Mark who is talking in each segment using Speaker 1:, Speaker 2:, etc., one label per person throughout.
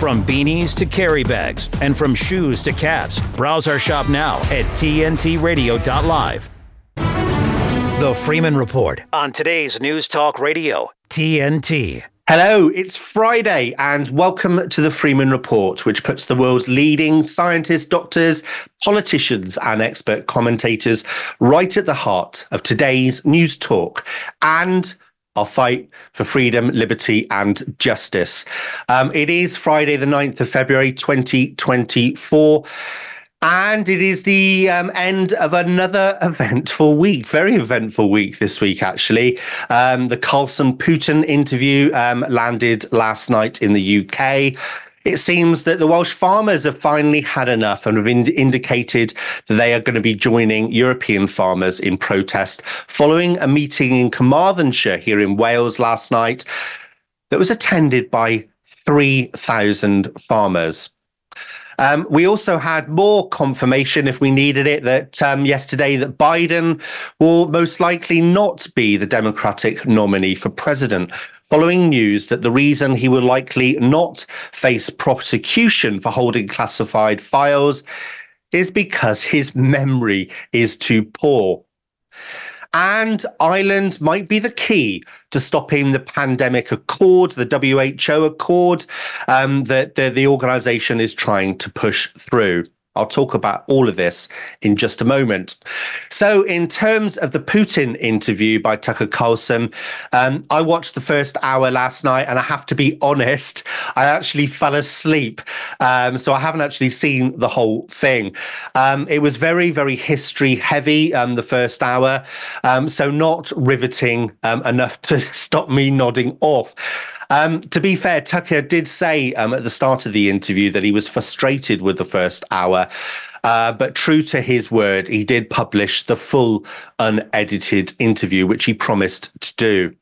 Speaker 1: From beanies to carry bags, and from shoes to caps, browse our shop now at tntradio.live. The Freeman Report on today's News Talk Radio, TNT.
Speaker 2: Hello, it's Friday, and welcome to the Freeman Report, which puts the world's leading scientists, doctors, politicians, and expert commentators right at the heart of today's news talk and our fight for freedom, liberty, and justice. Um, it is Friday, the 9th of February, 2024. And it is the um, end of another eventful week, very eventful week this week, actually. Um, the Carlson Putin interview um, landed last night in the UK. It seems that the Welsh farmers have finally had enough and have ind- indicated that they are going to be joining European farmers in protest following a meeting in Carmarthenshire here in Wales last night that was attended by 3,000 farmers. Um, we also had more confirmation, if we needed it, that um, yesterday that Biden will most likely not be the Democratic nominee for president. Following news that the reason he will likely not face prosecution for holding classified files is because his memory is too poor. And Ireland might be the key to stopping the pandemic accord, the WHO accord um, that the, the organization is trying to push through. I'll talk about all of this in just a moment. So, in terms of the Putin interview by Tucker Carlson, um, I watched the first hour last night, and I have to be honest, I actually fell asleep. Um, so, I haven't actually seen the whole thing. Um, it was very, very history heavy, um, the first hour. Um, so, not riveting um, enough to stop me nodding off. Um, to be fair, Tucker did say um, at the start of the interview that he was frustrated with the first hour. Uh, but true to his word, he did publish the full unedited interview, which he promised to do.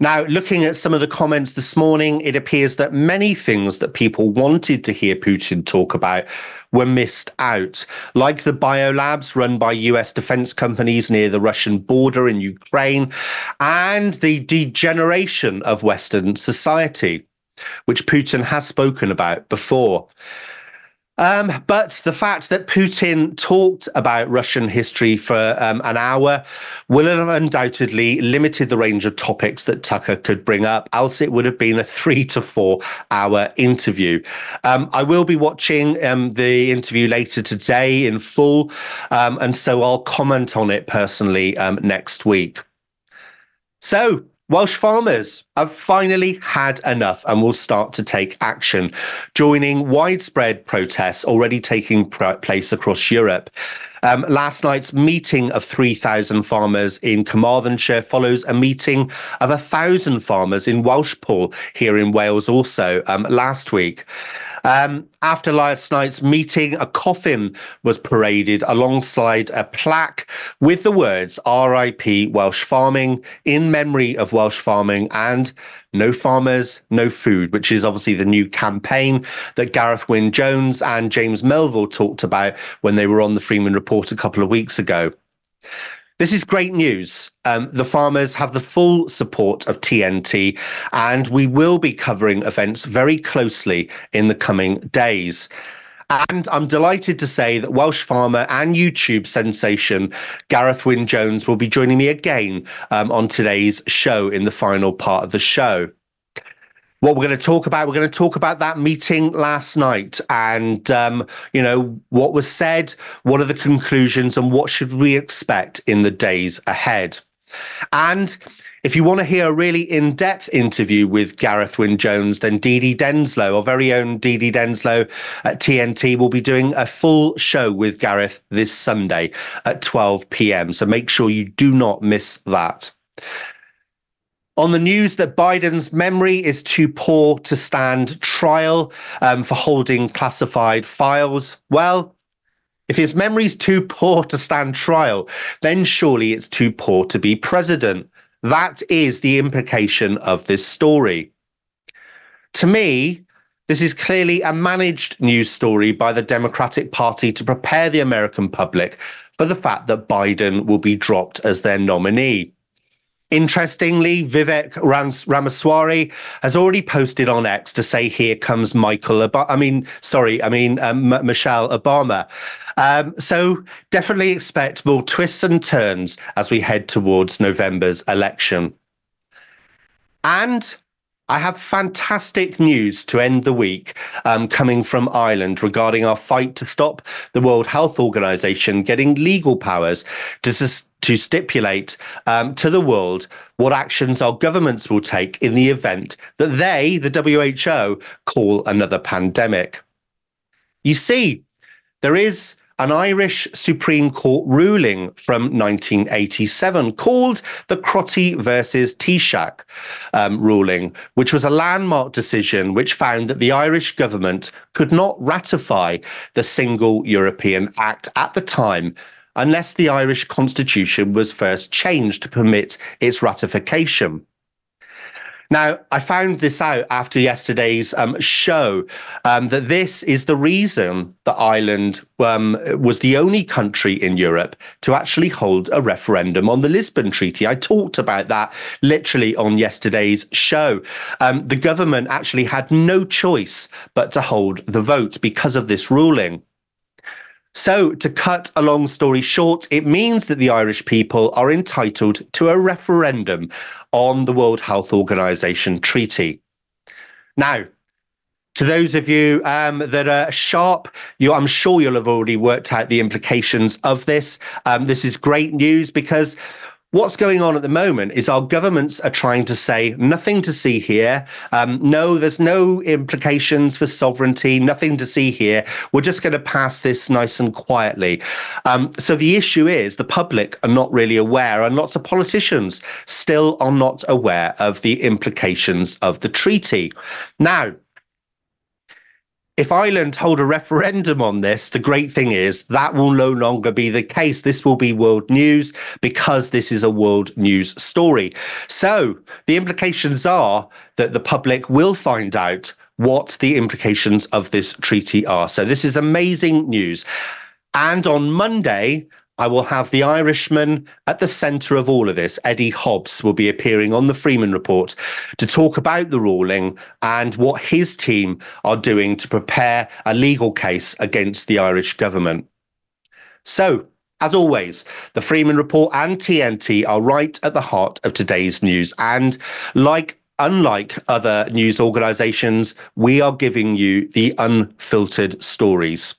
Speaker 2: Now, looking at some of the comments this morning, it appears that many things that people wanted to hear Putin talk about were missed out, like the biolabs run by US defense companies near the Russian border in Ukraine, and the degeneration of Western society, which Putin has spoken about before. Um, but the fact that Putin talked about Russian history for um, an hour will have undoubtedly limited the range of topics that Tucker could bring up, else it would have been a three to four hour interview. Um, I will be watching um, the interview later today in full, um, and so I'll comment on it personally um, next week. So, Welsh farmers have finally had enough and will start to take action, joining widespread protests already taking place across Europe. Um, last night's meeting of 3,000 farmers in Carmarthenshire follows a meeting of 1,000 farmers in Welshpool here in Wales also um, last week. Um, after last night's meeting, a coffin was paraded alongside a plaque with the words RIP Welsh Farming in memory of Welsh farming and No Farmers, No Food, which is obviously the new campaign that Gareth Wyn Jones and James Melville talked about when they were on the Freeman Report a couple of weeks ago. This is great news. Um, the farmers have the full support of TNT, and we will be covering events very closely in the coming days. And I'm delighted to say that Welsh farmer and YouTube sensation Gareth Wyn Jones will be joining me again um, on today's show in the final part of the show what we're going to talk about. We're going to talk about that meeting last night and, um, you know, what was said, what are the conclusions, and what should we expect in the days ahead. And if you want to hear a really in depth interview with Gareth Wyn Jones, then Dee Dee Denslow, our very own Dee Dee Denslow at TNT, will be doing a full show with Gareth this Sunday at 12 p.m. So make sure you do not miss that. On the news that Biden's memory is too poor to stand trial um, for holding classified files, well, if his memory's too poor to stand trial, then surely it's too poor to be president. That is the implication of this story. To me, this is clearly a managed news story by the Democratic Party to prepare the American public for the fact that Biden will be dropped as their nominee. Interestingly, Vivek Ramaswamy has already posted on X to say, "Here comes Michael." Ob- I mean, sorry, I mean um, M- Michelle Obama. Um, so definitely expect more twists and turns as we head towards November's election. And I have fantastic news to end the week um, coming from Ireland regarding our fight to stop the World Health Organization getting legal powers to, to stipulate um, to the world what actions our governments will take in the event that they, the WHO, call another pandemic. You see, there is an Irish Supreme Court ruling from 1987 called the Crotty versus Taoiseach um, ruling, which was a landmark decision which found that the Irish government could not ratify the Single European Act at the time unless the Irish constitution was first changed to permit its ratification. Now, I found this out after yesterday's um, show um, that this is the reason that Ireland um, was the only country in Europe to actually hold a referendum on the Lisbon Treaty. I talked about that literally on yesterday's show. Um, the government actually had no choice but to hold the vote because of this ruling. So, to cut a long story short, it means that the Irish people are entitled to a referendum on the World Health Organization treaty. Now, to those of you um, that are sharp, you, I'm sure you'll have already worked out the implications of this. Um, this is great news because What's going on at the moment is our governments are trying to say nothing to see here. Um, no, there's no implications for sovereignty, nothing to see here. We're just going to pass this nice and quietly. Um, so the issue is the public are not really aware, and lots of politicians still are not aware of the implications of the treaty. Now, if Ireland hold a referendum on this, the great thing is that will no longer be the case. This will be world news because this is a world news story. So the implications are that the public will find out what the implications of this treaty are. So this is amazing news. And on Monday, I will have the Irishman at the centre of all of this. Eddie Hobbs will be appearing on the Freeman Report to talk about the ruling and what his team are doing to prepare a legal case against the Irish government. So, as always, the Freeman Report and TNT are right at the heart of today's news. And like unlike other news organizations, we are giving you the unfiltered stories.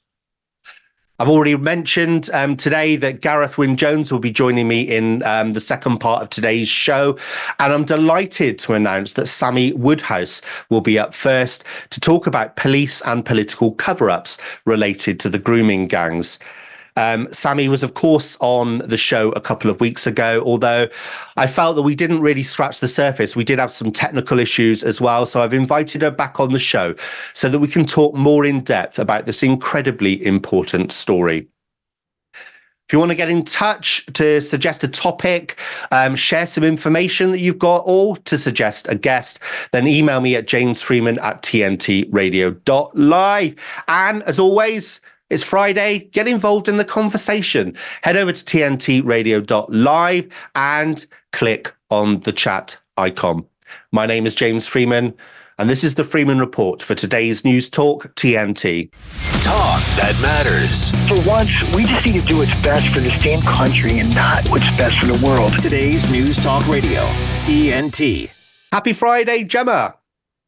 Speaker 2: I've already mentioned um, today that Gareth Wyn Jones will be joining me in um, the second part of today's show. And I'm delighted to announce that Sammy Woodhouse will be up first to talk about police and political cover ups related to the grooming gangs. Um, Sammy was, of course, on the show a couple of weeks ago, although I felt that we didn't really scratch the surface. We did have some technical issues as well. So I've invited her back on the show so that we can talk more in depth about this incredibly important story. If you want to get in touch to suggest a topic, um, share some information that you've got, or to suggest a guest, then email me at jamesfreeman at tntradio.live. And as always, it's Friday. Get involved in the conversation. Head over to tntradio.live and click on the chat icon. My name is James Freeman, and this is the Freeman Report for today's News Talk TNT.
Speaker 1: Talk that matters.
Speaker 3: For once, we just need to do what's best for this damn country and not what's best for the world.
Speaker 1: Today's News Talk Radio, TNT.
Speaker 2: Happy Friday, Gemma.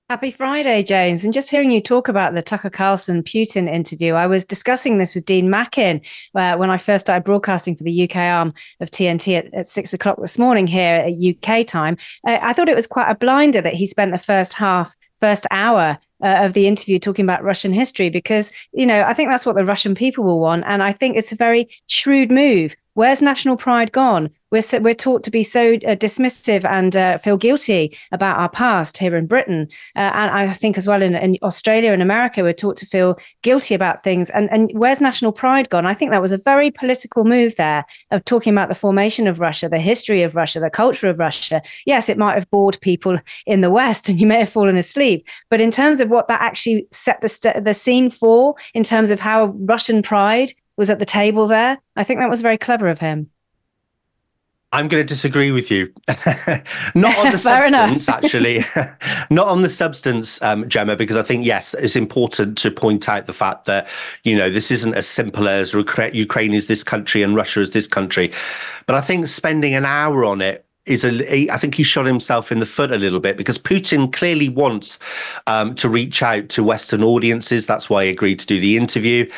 Speaker 4: Happy Friday, James. And just hearing you talk about the Tucker Carlson Putin interview, I was discussing this with Dean Mackin uh, when I first started broadcasting for the UK arm of TNT at, at six o'clock this morning here at UK time. Uh, I thought it was quite a blinder that he spent the first half, first hour uh, of the interview talking about Russian history because, you know, I think that's what the Russian people will want. And I think it's a very shrewd move. Where's national pride gone? we're so, we're taught to be so uh, dismissive and uh, feel guilty about our past here in Britain, uh, and I think as well in, in, Australia and America, we're taught to feel guilty about things. And and where's national pride gone? I think that was a very political move there of talking about the formation of Russia, the history of Russia, the culture of Russia. Yes, it might have bored people in the West, and you may have fallen asleep, but in terms of what that actually set the st- the scene for, in terms of how Russian pride was at the table there, I think that was very clever of him.
Speaker 2: I'm going to disagree with you. Not on the substance, actually. Not on the substance, um, Gemma, because I think, yes, it's important to point out the fact that, you know, this isn't as simple as Ukraine is this country and Russia is this country. But I think spending an hour on it is a, I think he shot himself in the foot a little bit because Putin clearly wants um, to reach out to Western audiences. That's why he agreed to do the interview.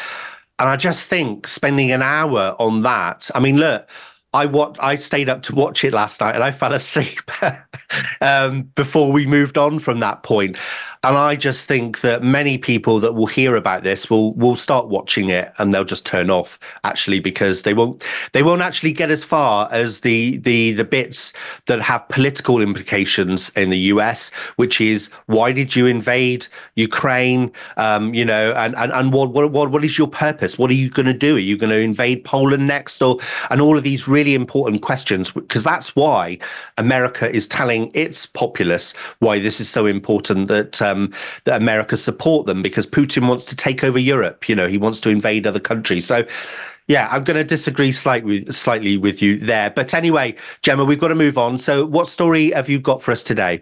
Speaker 2: And I just think spending an hour on that, I mean, look, I what I stayed up to watch it last night and I fell asleep um, before we moved on from that point. And I just think that many people that will hear about this will will start watching it and they'll just turn off actually because they won't they won't actually get as far as the the the bits that have political implications in the US, which is why did you invade Ukraine? Um, you know, and and and what what what what is your purpose? What are you going to do? Are you going to invade Poland next, or and all of these really important questions? Because that's why America is telling its populace why this is so important that um, that America support them because Putin wants to take over Europe. You know, he wants to invade other countries. So. Yeah, I'm going to disagree slightly slightly with you there. But anyway, Gemma, we've got to move on. So, what story have you got for us today?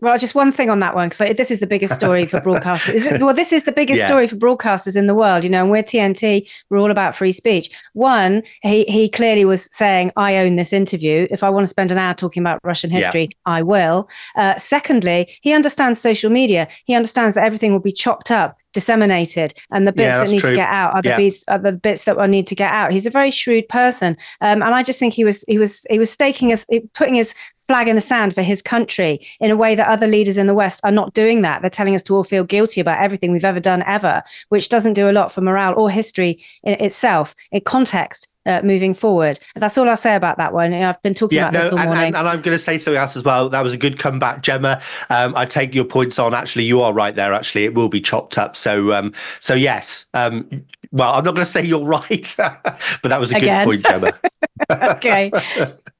Speaker 4: Well, just one thing on that one, because this is the biggest story for broadcasters. well, this is the biggest yeah. story for broadcasters in the world, you know, and we're TNT, we're all about free speech. One, he, he clearly was saying, I own this interview. If I want to spend an hour talking about Russian history, yeah. I will. Uh, secondly, he understands social media. He understands that everything will be chopped up disseminated and the bits yeah, that need true. to get out are the, yeah. bits, are the bits that will need to get out he's a very shrewd person um, and i just think he was he was he was staking his putting his flag in the sand for his country in a way that other leaders in the West are not doing that. They're telling us to all feel guilty about everything we've ever done ever, which doesn't do a lot for morale or history in itself. In context, uh, moving forward. That's all I'll say about that one. I've been talking yeah, about no, this all
Speaker 2: and,
Speaker 4: morning.
Speaker 2: And, and I'm going to say something else as well. That was a good comeback, Gemma. Um, I take your points on. Actually, you are right there. Actually, it will be chopped up. So, um, so yes. Um, well, I'm not going to say you're right, but that was a Again. good point, Gemma.
Speaker 4: okay.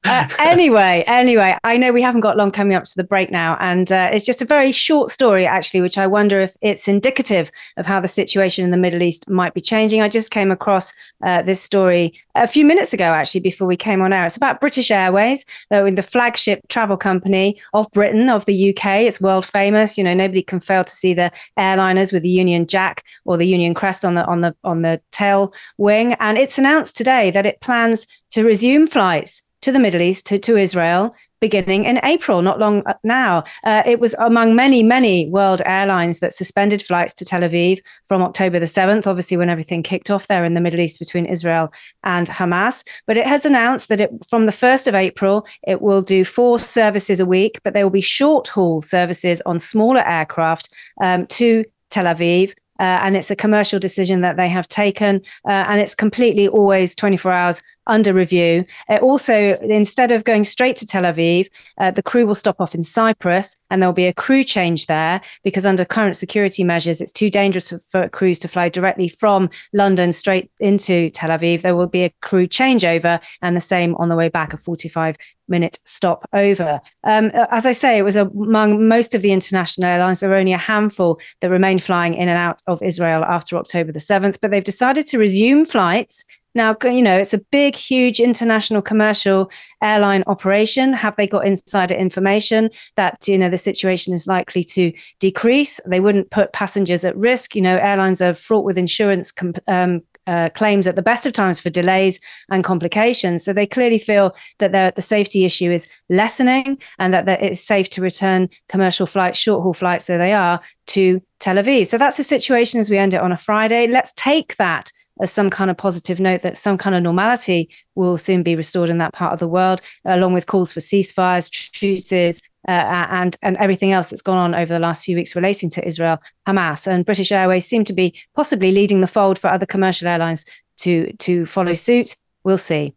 Speaker 4: Uh, anyway, anyway, I know we haven't got long coming up to the break now, and uh, it's just a very short story, actually, which I wonder if it's indicative of how the situation in the Middle East might be changing. I just came across uh, this story a few minutes ago, actually, before we came on air. It's about British Airways, though, in the flagship travel company of Britain, of the UK. It's world famous. You know, nobody can fail to see the airliners with the Union Jack or the Union Crest on the on the on the tail wing, and it's announced today that it plans to resume flights to the Middle East, to, to Israel, beginning in April, not long uh, now. Uh, it was among many, many world airlines that suspended flights to Tel Aviv from October the 7th, obviously, when everything kicked off there in the Middle East between Israel and Hamas. But it has announced that it, from the 1st of April, it will do four services a week, but there will be short haul services on smaller aircraft um, to Tel Aviv uh, and it's a commercial decision that they have taken, uh, and it's completely always 24 hours under review. Uh, also, instead of going straight to Tel Aviv, uh, the crew will stop off in Cyprus, and there'll be a crew change there because under current security measures, it's too dangerous for, for crews to fly directly from London straight into Tel Aviv. There will be a crew changeover, and the same on the way back, a 45 minute stop over. Um, as I say, it was among most of the international airlines. There were only a handful that remained flying in and out of Israel after October the 7th, but they've decided to resume flights. Now, you know, it's a big, huge international commercial airline operation. Have they got insider information that, you know, the situation is likely to decrease? They wouldn't put passengers at risk. You know, airlines are fraught with insurance comp- um, uh, claims at the best of times for delays and complications. So they clearly feel that the safety issue is lessening and that, that it's safe to return commercial flights, short haul flights, so they are, to Tel Aviv. So that's the situation as we end it on a Friday. Let's take that as some kind of positive note that some kind of normality will soon be restored in that part of the world, along with calls for ceasefires, truces, uh, and and everything else that's gone on over the last few weeks relating to Israel, Hamas, and British Airways seem to be possibly leading the fold for other commercial airlines to to follow suit. We'll see.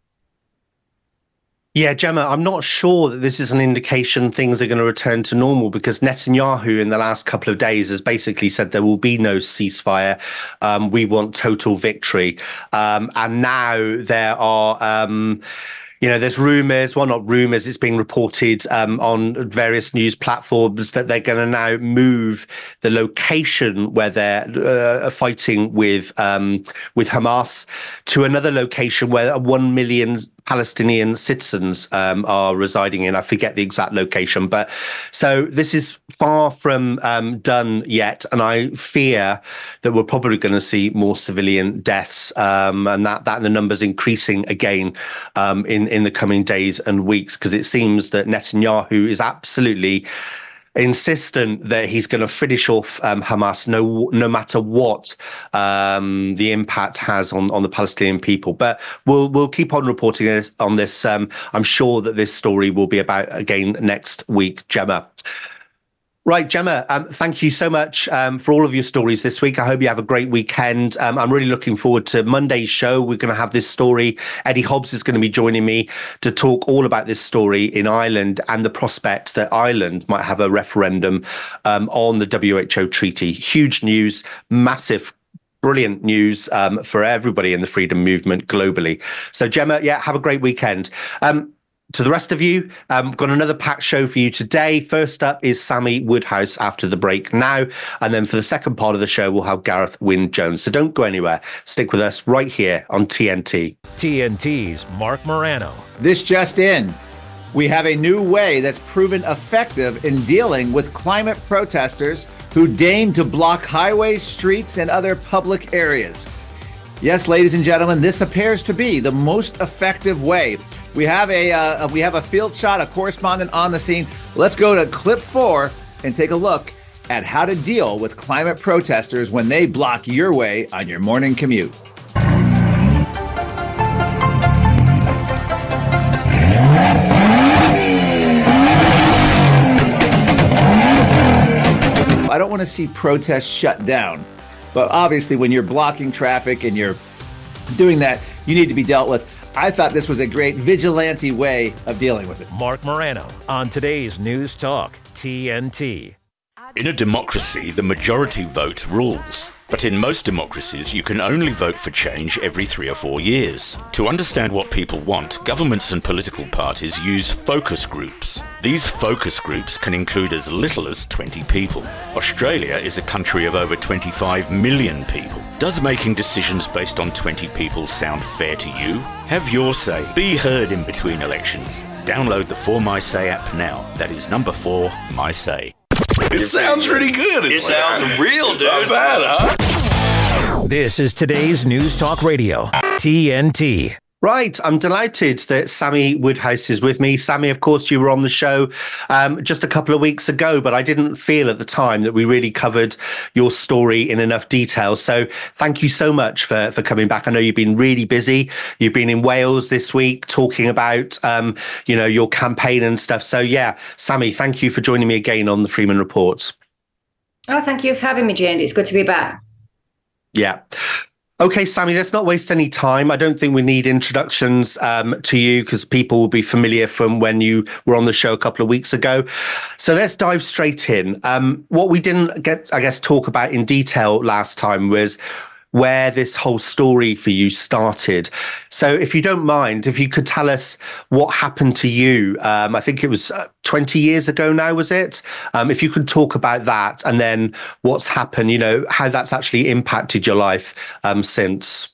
Speaker 2: Yeah, Gemma, I'm not sure that this is an indication things are going to return to normal because Netanyahu in the last couple of days has basically said there will be no ceasefire. Um, we want total victory. Um, and now there are. Um, you know, there's rumors, well, not rumors, it's being reported um, on various news platforms that they're going to now move the location where they're uh, fighting with um, with Hamas to another location where one million Palestinian citizens um, are residing in. I forget the exact location, but so this is far from um, done yet, and I fear that we're probably going to see more civilian deaths, um, and that that the numbers increasing again um, in in the coming days and weeks, because it seems that Netanyahu is absolutely insistent that he's going to finish off um, Hamas, no no matter what um, the impact has on, on the Palestinian people. But we'll we'll keep on reporting this, on this. Um, I'm sure that this story will be about again next week, Gemma. Right, Gemma, um, thank you so much um, for all of your stories this week. I hope you have a great weekend. Um, I'm really looking forward to Monday's show. We're going to have this story. Eddie Hobbs is going to be joining me to talk all about this story in Ireland and the prospect that Ireland might have a referendum um, on the WHO treaty. Huge news, massive brilliant news um, for everybody in the freedom movement globally. So, Gemma, yeah, have a great weekend. Um, to the rest of you, um, got another packed show for you today. First up is Sammy Woodhouse after the break now. And then for the second part of the show, we'll have Gareth Wyn Jones. So don't go anywhere. Stick with us right here on TNT.
Speaker 1: TNT's Marc Morano.
Speaker 5: This just in. We have a new way that's proven effective in dealing with climate protesters who deign to block highways, streets, and other public areas. Yes, ladies and gentlemen, this appears to be the most effective way we have a uh, we have a field shot, a correspondent on the scene. Let's go to clip four and take a look at how to deal with climate protesters when they block your way on your morning commute. I don't want to see protests shut down, but obviously, when you're blocking traffic and you're doing that, you need to be dealt with. I thought this was a great vigilante way of dealing with it.
Speaker 1: Marc Morano on today's News Talk, TNT.
Speaker 6: In a democracy, the majority vote rules. But in most democracies, you can only vote for change every three or four years. To understand what people want, governments and political parties use focus groups. These focus groups can include as little as 20 people. Australia is a country of over 25 million people. Does making decisions based on 20 people sound fair to you? Have your say. Be heard in between elections. Download the For My Say app now. That is number 4, My Say.
Speaker 7: It sounds pretty good.
Speaker 8: It's it sounds ah, real, dude.
Speaker 7: Not bad, huh?
Speaker 1: This is today's News Talk Radio, TNT.
Speaker 2: Right. I'm delighted that Sammy Woodhouse is with me. Sammy, of course, you were on the show um, just a couple of weeks ago, but I didn't feel at the time that we really covered your story in enough detail. So thank you so much for, for coming back. I know you've been really busy. You've been in Wales this week talking about, um, you know, your campaign and stuff. So yeah, Sammy, thank you for joining me again on the Freeman Report.
Speaker 9: Oh, thank you for having me, James. It's good to be back.
Speaker 2: Yeah. Okay, Sammy, let's not waste any time. I don't think we need introductions um, to you because people will be familiar from when you were on the show a couple of weeks ago. So let's dive straight in. Um, what we didn't get, I guess, talk about in detail last time was where this whole story for you started. So, if you don't mind, if you could tell us what happened to you, um, I think it was uh, 20 years ago now, was it? Um, if you could talk about that and then what's happened, you know, how that's actually impacted your life um, since.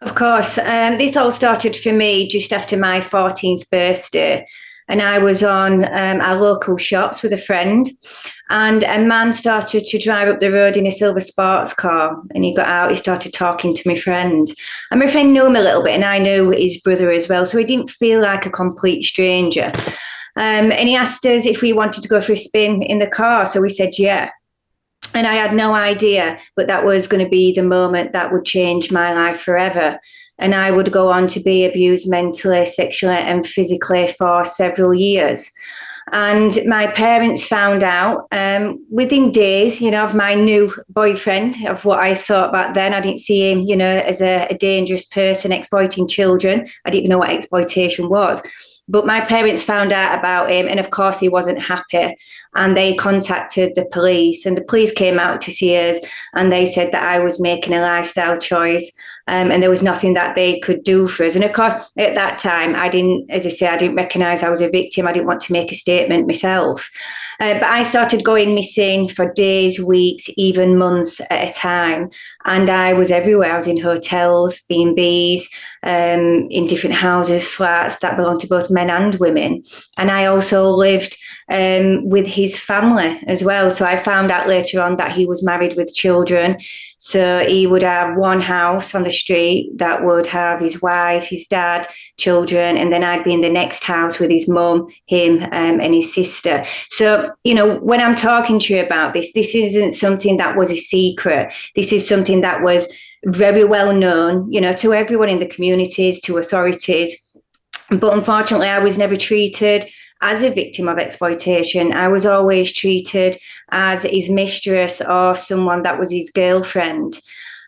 Speaker 9: Of course. Um, this all started for me just after my 14th birthday and I was on um, our local shops with a friend, and a man started to drive up the road in a silver sports car. And he got out, he started talking to my friend. And my friend knew him a little bit, and I knew his brother as well. So he didn't feel like a complete stranger. Um, and he asked us if we wanted to go for a spin in the car. So we said, yeah. And I had no idea, but that was going to be the moment that would change my life forever and I would go on to be abused mentally, sexually, and physically for several years. And my parents found out um, within days, you know, of my new boyfriend, of what I thought back then. I didn't see him, you know, as a, a dangerous person exploiting children. I didn't even know what exploitation was. But my parents found out about him, and of course, he wasn't happy. And they contacted the police, and the police came out to see us, and they said that I was making a lifestyle choice um, and there was nothing that they could do for us. And of course, at that time, I didn't, as I say, I didn't recognise I was a victim. I didn't want to make a statement myself. Uh, but I started going missing for days, weeks, even months at a time. And I was everywhere. I was in hotels, B&Bs, um, in different houses, flats that belonged to both men and women. And I also lived um, with his family as well. So I found out later on that he was married with children. So he would have one house on the street that would have his wife, his dad, children, and then I'd be in the next house with his mum, him, um, and his sister. So, you know, when I'm talking to you about this, this isn't something that was a secret. This is something that was very well known, you know, to everyone in the communities, to authorities. But unfortunately, I was never treated as a victim of exploitation. I was always treated as his mistress or someone that was his girlfriend.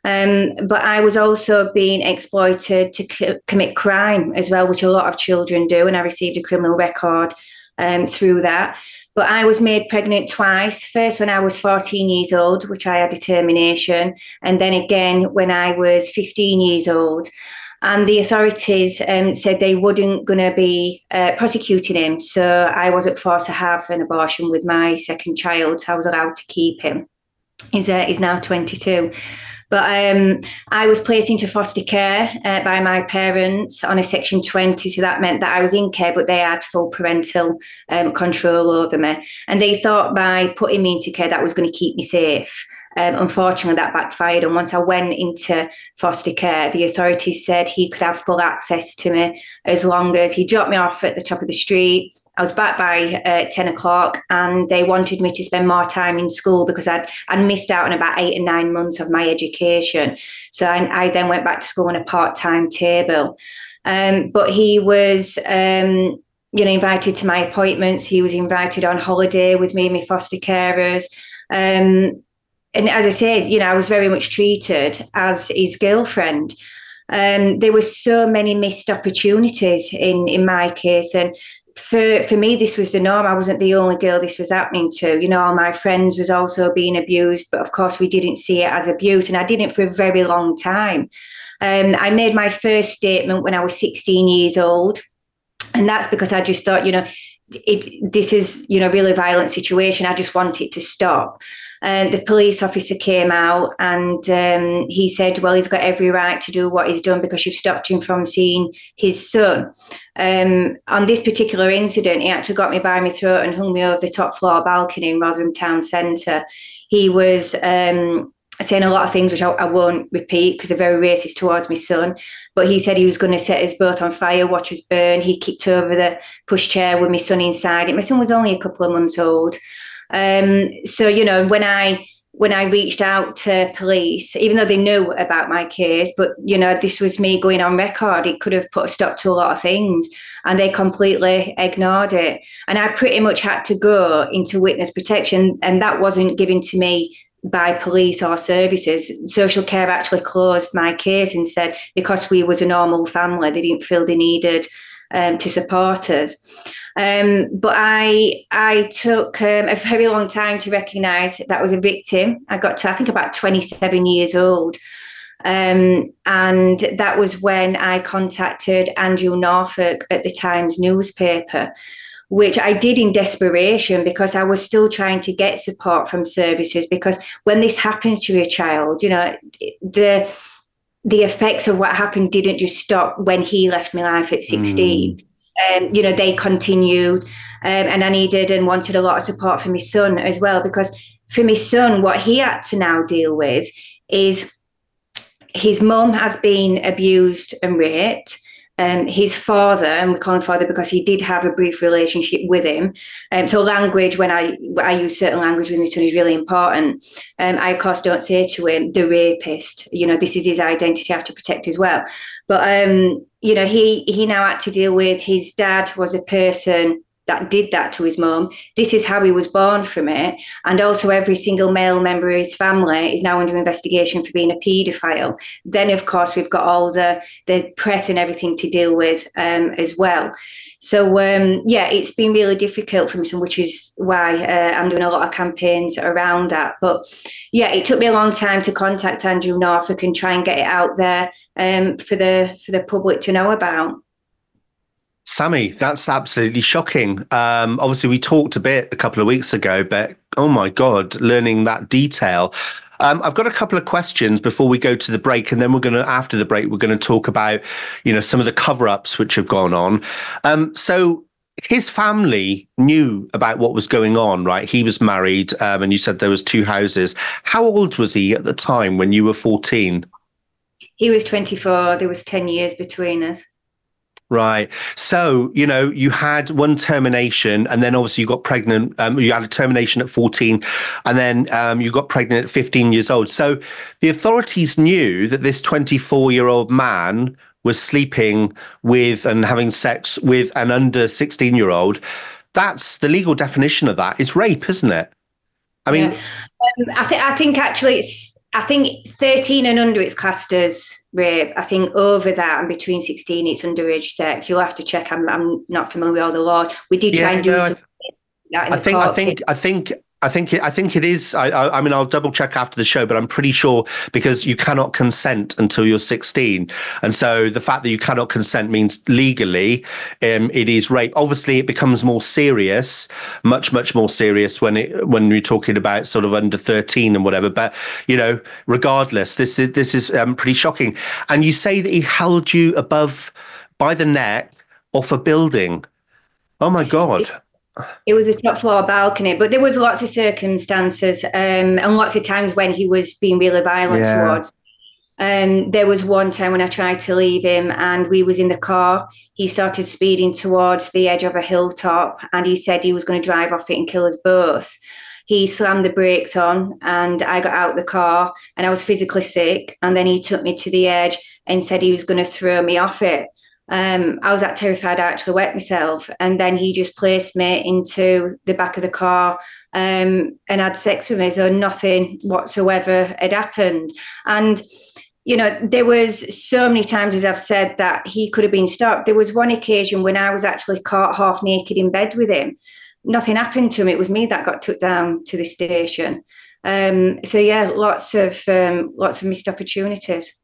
Speaker 9: Um, but I was also being exploited to c- commit crime as well, which a lot of children do. And I received a criminal record um, through that. But I was made pregnant twice. First, when I was 14 years old, which I had a termination, and then again when I was 15 years old. And the authorities um, said they wouldn't going to be uh, prosecuting him. So I wasn't forced to have an abortion with my second child. I was allowed to keep him. He's, uh, now 22. But um, I was placed into foster care uh, by my parents on a Section 20. So that meant that I was in care, but they had full parental um, control over me. And they thought by putting me into care, that was going to keep me safe. Um, unfortunately, that backfired. And once I went into foster care, the authorities said he could have full access to me as long as he dropped me off at the top of the street I was back by uh, 10 o'clock and they wanted me to spend more time in school because I'd, I'd missed out on about eight or nine months of my education. So I, I then went back to school on a part time table. Um, but he was, um, you know, invited to my appointments. He was invited on holiday with me and my foster carers. Um, and as I said, you know, I was very much treated as his girlfriend. Um, there were so many missed opportunities in in my case, and for for me this was the norm. I wasn't the only girl this was happening to. You know all my friends was also being abused but of course we didn't see it as abuse and i didn't for a very long time. Um, i made my first statement when i was 16 years old and that's because i just thought you know it this is you know really violent situation. I just want it to stop and the police officer came out and um, he said, Well, he's got every right to do what he's done because you've stopped him from seeing his son. Um, on this particular incident, he actually got me by my throat and hung me over the top floor balcony in Rotherham Town Centre. He was um, saying a lot of things which I, I won't repeat because they're very racist towards my son. But he said he was going to set us both on fire, watch us burn. He kicked over the pushchair with my son inside it. My son was only a couple of months old. Um, so you know, when I when I reached out to police, even though they knew about my case, but you know, this was me going on record. It could have put a stop to a lot of things, and they completely ignored it. And I pretty much had to go into witness protection, and that wasn't given to me by police or services. Social care actually closed my case and said because we was a normal family, they didn't feel they needed um, to support us. Um, but I I took um, a very long time to recognise that I was a victim. I got to I think about 27 years old. Um, and that was when I contacted Andrew Norfolk at the Times newspaper, which I did in desperation because I was still trying to get support from services. Because when this happens to a child, you know, the the effects of what happened didn't just stop when he left my life at 16. Mm um, you know, they continued. Um, and I needed and wanted a lot of support for my son as well, because for my son, what he had to now deal with is his mum has been abused and raped. Um, his father, and we call him father because he did have a brief relationship with him. Um, so language, when I I use certain language with my son, is really important. Um, I of course don't say to him the rapist. You know, this is his identity I have to protect as well. But um, you know, he he now had to deal with his dad was a person that did that to his mum. This is how he was born from it. And also, every single male member of his family is now under investigation for being a paedophile. Then, of course, we've got all the, the press and everything to deal with um, as well. So, um, yeah, it's been really difficult for me, which is why uh, I'm doing a lot of campaigns around that. But yeah, it took me a long time to contact Andrew Norfolk and try and get it out there um, for the for the public to know about.
Speaker 2: Sammy, that's absolutely shocking. Um, obviously, we talked a bit a couple of weeks ago, but oh my God, learning that detail. Um, I've got a couple of questions before we go to the break, and then we're going to, after the break, we're going to talk about, you know, some of the cover-ups which have gone on. Um, so his family knew about what was going on, right? He was married, um, and you said there was two houses. How old was he at the time when you were fourteen?
Speaker 9: He was twenty-four. There was ten years between us.
Speaker 2: Right. So, you know, you had one termination and then obviously you got pregnant. Um, you had a termination at 14 and then um, you got pregnant at 15 years old. So the authorities knew that this 24 year old man was sleeping with and having sex with an under 16 year old. That's the legal definition of that. It's rape, isn't it? I mean,
Speaker 9: yeah. um, I, th- I think actually it's I think 13 and under it's classed as rape. I think over that and between 16 it's underage sex. You'll have to check. I'm, I'm not familiar with all the laws. We did try yeah, and do no, something.
Speaker 2: I, think, I think, I think, I think it, I think it is. I, I, I, mean, I'll double check after the show, but I'm pretty sure because you cannot consent until you're 16, and so the fact that you cannot consent means legally, um, it is rape. Obviously, it becomes more serious, much much more serious when it when you're talking about sort of under 13 and whatever. But you know, regardless, this this is um, pretty shocking. And you say that he held you above by the neck off a building. Oh my god
Speaker 9: it was a top floor balcony, but there was lots of circumstances um, and lots of times when he was being really violent yeah. towards. Um, there was one time when I tried to leave him and we was in the car. He started speeding towards the edge of a hilltop and he said he was going to drive off it and kill us both. He slammed the brakes on and I got out the car and I was physically sick. And then he took me to the edge and said he was going to throw me off it um, I was that terrified I actually wet myself. And then he just placed me into the back of the car um, and had sex with me. So nothing whatsoever had happened. And you know, there was so many times, as I've said, that he could have been stopped. There was one occasion when I was actually caught half naked in bed with him. Nothing happened to him. It was me that got took down to the station. Um, so yeah, lots of um, lots of missed opportunities.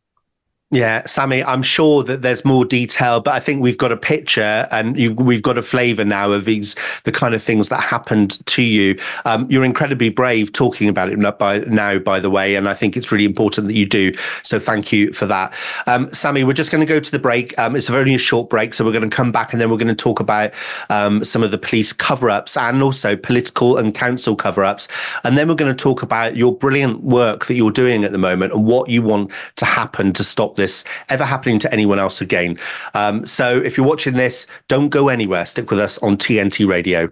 Speaker 2: Yeah, Sammy, I'm sure that there's more detail, but I think we've got a picture and you, we've got a flavour now of these the kind of things that happened to you. Um, you're incredibly brave talking about it by now, by the way, and I think it's really important that you do. So thank you for that, um, Sammy. We're just going to go to the break. Um, it's only a short break, so we're going to come back and then we're going to talk about um, some of the police cover-ups and also political and council cover-ups, and then we're going to talk about your brilliant work that you're doing at the moment and what you want to happen to stop this ever happening to anyone else again. Um, so if you're watching this, don't go anywhere. Stick with us on TNT Radio.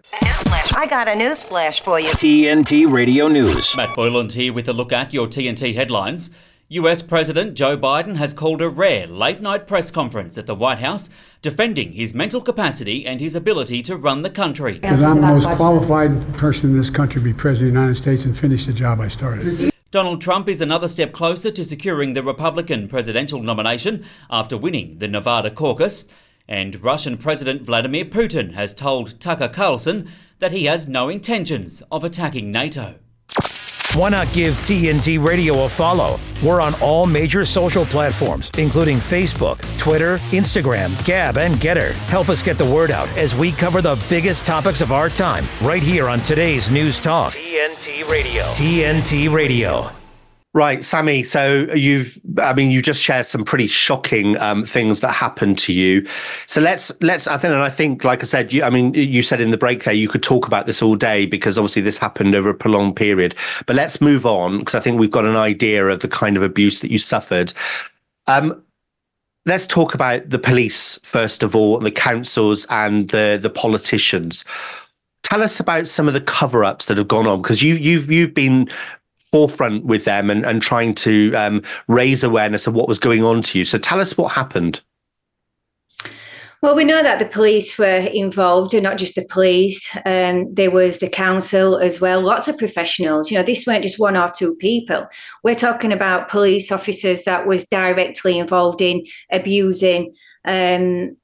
Speaker 8: I got a news flash for you.
Speaker 1: TNT Radio News.
Speaker 10: Matt Boyland here with a look at your TNT headlines. US President Joe Biden has called a rare late night press conference at the White House defending his mental capacity and his ability to run the country.
Speaker 11: Because I'm the most qualified person in this country to be President of the United States and finish the job I started.
Speaker 10: Donald Trump is another step closer to securing the Republican presidential nomination after winning the Nevada caucus. And Russian President Vladimir Putin has told Tucker Carlson that he has no intentions of attacking NATO.
Speaker 1: Why not give TNT Radio a follow? We're on all major social platforms, including Facebook, Twitter, Instagram, Gab, and Gettr. Help us get the word out as we cover the biggest topics of our time right here on today's News Talk. TNT Radio. TNT Radio.
Speaker 2: Right, Sammy. So you've, I mean, you just shared some pretty shocking um, things that happened to you. So let's, let's, I think, and I think, like I said, you, I mean, you said in the break there, you could talk about this all day because obviously this happened over a prolonged period. But let's move on because I think we've got an idea of the kind of abuse that you suffered. Um, let's talk about the police first of all, the councils and the the politicians tell us about some of the cover-ups that have gone on because you you've you've been forefront with them and, and trying to um, raise awareness of what was going on to you. So tell us what happened.
Speaker 9: Well, we know that the police were involved, and not just the police. Um, there was the council as well, lots of professionals. You know, this weren't just one or two people. We're talking about police officers that was directly involved in abusing um,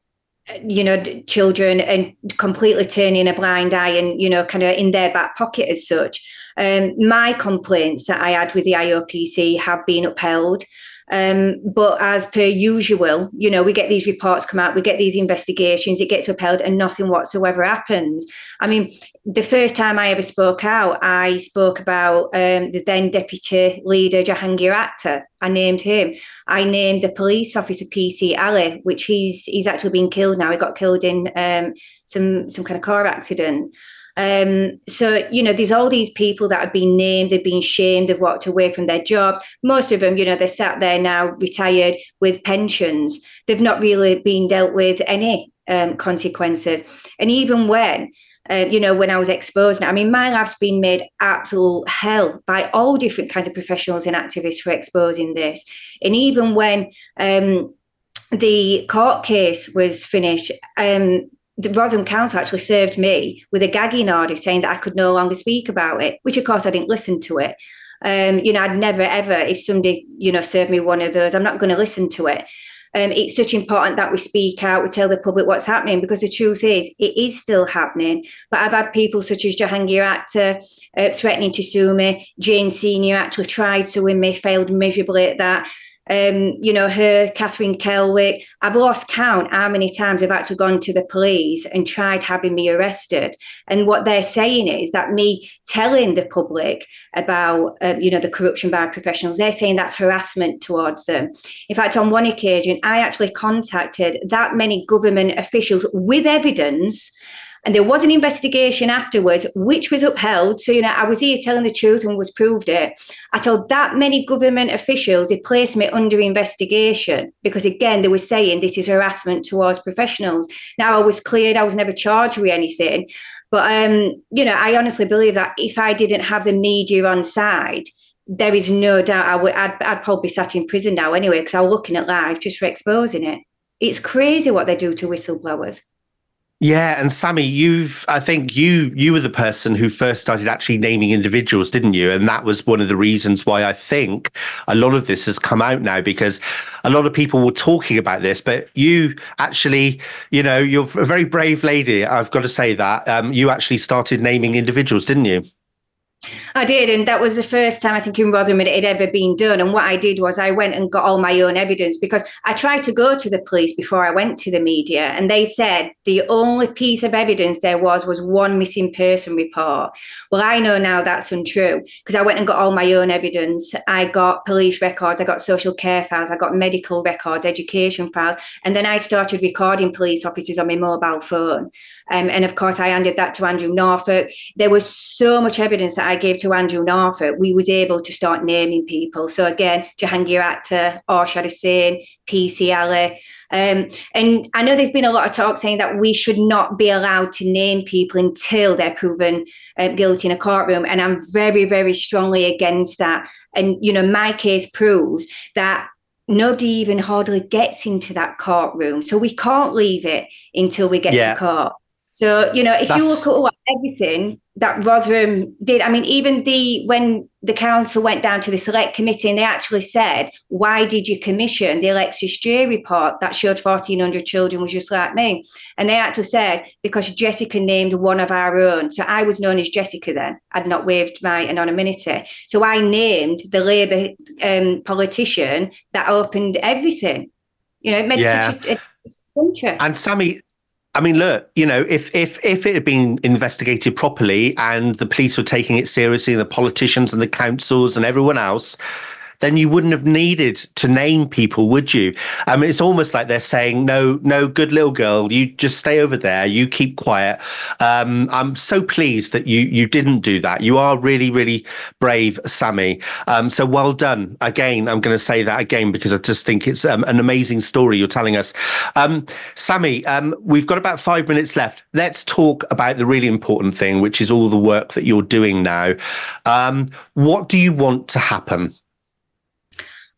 Speaker 9: you know children and completely turning a blind eye and you know kind of in their back pocket as such. Um, my complaints that i had with the iopc have been upheld um, but as per usual, you know, we get these reports come out, we get these investigations, it gets upheld, and nothing whatsoever happens. I mean, the first time I ever spoke out, I spoke about um, the then deputy leader Jahangir Akhtar. I named him. I named the police officer PC Ali, which he's he's actually been killed now. He got killed in um, some some kind of car accident. Um, so, you know, there's all these people that have been named, they've been shamed, they've walked away from their jobs. Most of them, you know, they're sat there now retired with pensions. They've not really been dealt with any um, consequences. And even when, uh, you know, when I was exposed, I mean, my life's been made absolute hell by all different kinds of professionals and activists for exposing this. And even when um, the court case was finished, um, the Rotherham Council actually served me with a gagging order saying that I could no longer speak about it, which of course I didn't listen to it. Um, you know, I'd never ever, if somebody, you know, served me one of those, I'm not going to listen to it. Um, it's such important that we speak out, we tell the public what's happening because the truth is, it is still happening. But I've had people such as Jahangir Akhtar uh, threatening to sue me. Jane Senior actually tried suing me, failed miserably at that um, you know, her, Catherine Kelwick. I've lost count how many times I've actually gone to the police and tried having me arrested. And what they're saying is that me telling the public about, uh, you know, the corruption by professionals, they're saying that's harassment towards them. In fact, on one occasion, I actually contacted that many government officials with evidence and there was an investigation afterwards, which was upheld. So, you know, I was here telling the truth and was proved it. I told that many government officials they placed me under investigation because, again, they were saying this is harassment towards professionals. Now, I was cleared, I was never charged with anything. But, um, you know, I honestly believe that if I didn't have the media on side, there is no doubt I would, I'd, I'd probably sat in prison now anyway because I was looking at life just for exposing it. It's crazy what they do to whistleblowers.
Speaker 2: Yeah, and Sammy, you've I think you you were the person who first started actually naming individuals, didn't you? And that was one of the reasons why I think a lot of this has come out now because a lot of people were talking about this, but you actually, you know, you're a very brave lady. I've got to say that um, you actually started naming individuals, didn't you?
Speaker 9: I did, and that was the first time I think in Rotherham it had ever been done. And what I did was I went and got all my own evidence because I tried to go to the police before I went to the media, and they said the only piece of evidence there was was one missing person report. Well, I know now that's untrue because I went and got all my own evidence. I got police records, I got social care files, I got medical records, education files, and then I started recording police officers on my mobile phone. Um, and of course, I handed that to Andrew Norfolk. There was so much evidence that I gave to Andrew Norfolk. We was able to start naming people. So again, Jahangir Akhtar, Arshad Hussain, PC Ali. Um, and I know there's been a lot of talk saying that we should not be allowed to name people until they're proven uh, guilty in a courtroom. And I'm very, very strongly against that. And, you know, my case proves that nobody even hardly gets into that courtroom. So we can't leave it until we get yeah. to court. So, you know, if That's... you look at everything that Rotherham did, I mean, even the when the council went down to the select committee and they actually said, why did you commission the Alexis Jay report that showed 1,400 children was just like me? And they actually said, because Jessica named one of our own. So I was known as Jessica then. I'd not waived my anonymity. So I named the Labour um, politician that opened everything. You know, it made yeah. such a, a
Speaker 2: and Sammy, I mean, look, you know, if if if it had been investigated properly and the police were taking it seriously, and the politicians and the councils and everyone else, then you wouldn't have needed to name people, would you? I mean, it's almost like they're saying, no, no, good little girl, you just stay over there, you keep quiet. Um, I'm so pleased that you you didn't do that. You are really, really brave, Sammy. Um, so well done. Again, I'm going to say that again because I just think it's um, an amazing story you're telling us. Um, Sammy, um, we've got about five minutes left. Let's talk about the really important thing, which is all the work that you're doing now. Um, what do you want to happen?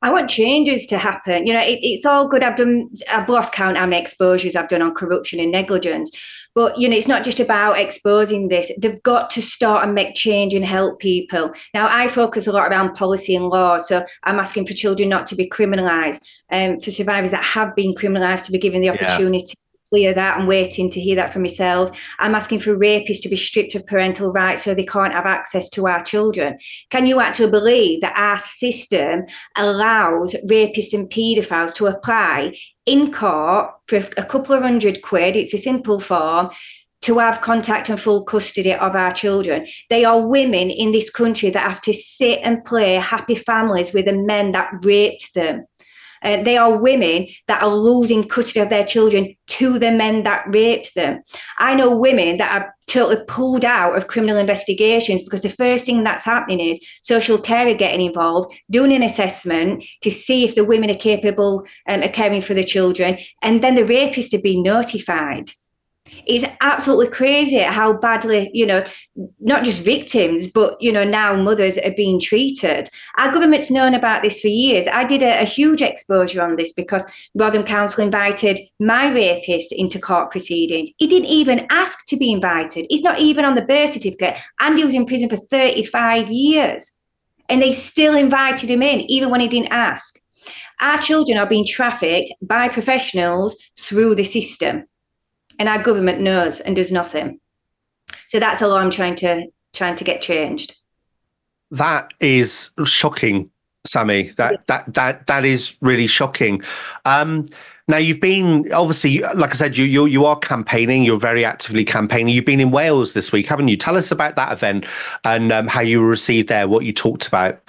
Speaker 9: I want changes to happen. You know, it, it's all good. I've done, I've lost count how many exposures I've done on corruption and negligence. But, you know, it's not just about exposing this. They've got to start and make change and help people. Now, I focus a lot around policy and law. So I'm asking for children not to be criminalised, um, for survivors that have been criminalised to be given the opportunity. Yeah clear that. I'm waiting to hear that from myself. I'm asking for rapists to be stripped of parental rights so they can't have access to our children. Can you actually believe that our system allows rapists and paedophiles to apply in court for a couple of hundred quid? It's a simple form to have contact and full custody of our children. They are women in this country that have to sit and play happy families with the men that raped them. Uh, they are women that are losing custody of their children to the men that raped them. I know women that are totally pulled out of criminal investigations because the first thing that's happening is social care are getting involved, doing an assessment to see if the women are capable um, of caring for the children, and then the rapist are being notified. It's absolutely crazy how badly, you know, not just victims, but, you know, now mothers are being treated. Our government's known about this for years. I did a, a huge exposure on this because Rotherham Council invited my rapist into court proceedings. He didn't even ask to be invited. He's not even on the birth certificate. And he was in prison for 35 years. And they still invited him in, even when he didn't ask. Our children are being trafficked by professionals through the system and our government knows and does nothing. So that's all I'm trying to trying to get changed.
Speaker 2: That is shocking, Sammy. That that that that is really shocking. Um, now you've been obviously, like I said, you you you are campaigning. You're very actively campaigning. You've been in Wales this week, haven't you? Tell us about that event and um, how you were received there. What you talked about.